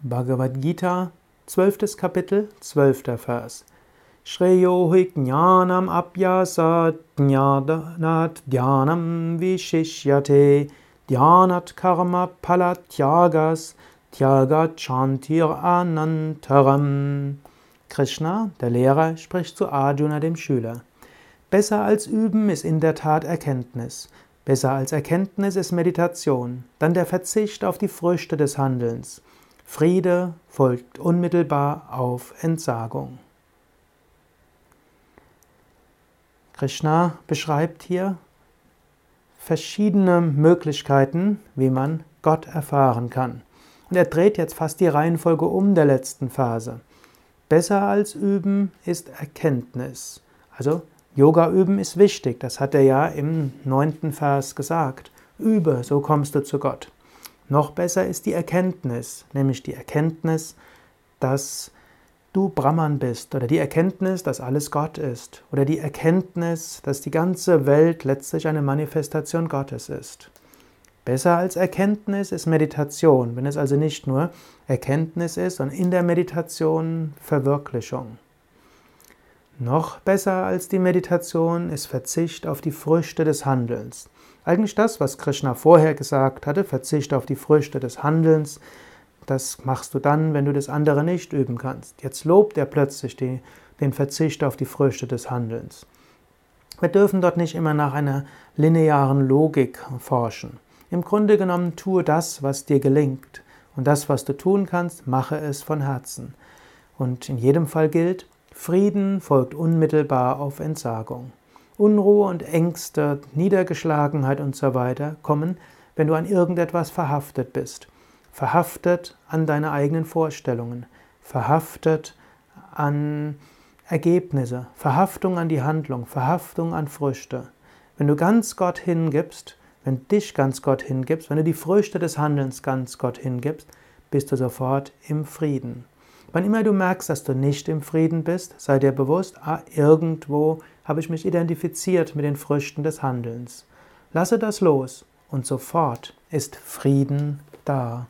Bhagavad Gita, 12. Kapitel, 12. Vers. Shreyo hi jnanam apyasa jnanat dhyanam vishishyate dhyanat karma palatyagas tyaga chantir anantaram. Krishna, der Lehrer, spricht zu Arjuna, dem Schüler. Besser als Üben ist in der Tat Erkenntnis. Besser als Erkenntnis ist Meditation, dann der Verzicht auf die Früchte des Handelns. Friede folgt unmittelbar auf Entsagung. Krishna beschreibt hier verschiedene Möglichkeiten, wie man Gott erfahren kann. Und er dreht jetzt fast die Reihenfolge um der letzten Phase. Besser als üben ist Erkenntnis. Also Yoga üben ist wichtig, das hat er ja im neunten Vers gesagt. Übe, so kommst du zu Gott. Noch besser ist die Erkenntnis, nämlich die Erkenntnis, dass du Brahman bist oder die Erkenntnis, dass alles Gott ist oder die Erkenntnis, dass die ganze Welt letztlich eine Manifestation Gottes ist. Besser als Erkenntnis ist Meditation, wenn es also nicht nur Erkenntnis ist, sondern in der Meditation Verwirklichung. Noch besser als die Meditation ist Verzicht auf die Früchte des Handelns. Eigentlich das, was Krishna vorher gesagt hatte, Verzicht auf die Früchte des Handelns, das machst du dann, wenn du das andere nicht üben kannst. Jetzt lobt er plötzlich die, den Verzicht auf die Früchte des Handelns. Wir dürfen dort nicht immer nach einer linearen Logik forschen. Im Grunde genommen tue das, was dir gelingt. Und das, was du tun kannst, mache es von Herzen. Und in jedem Fall gilt, Frieden folgt unmittelbar auf Entsagung. Unruhe und Ängste, Niedergeschlagenheit und so weiter kommen, wenn du an irgendetwas verhaftet bist. Verhaftet an deine eigenen Vorstellungen, verhaftet an Ergebnisse, Verhaftung an die Handlung, Verhaftung an Früchte. Wenn du ganz Gott hingibst, wenn dich ganz Gott hingibst, wenn du die Früchte des Handelns ganz Gott hingibst, bist du sofort im Frieden. Wann immer du merkst, dass du nicht im Frieden bist, sei dir bewusst, ah, irgendwo habe ich mich identifiziert mit den Früchten des Handelns. Lasse das los und sofort ist Frieden da.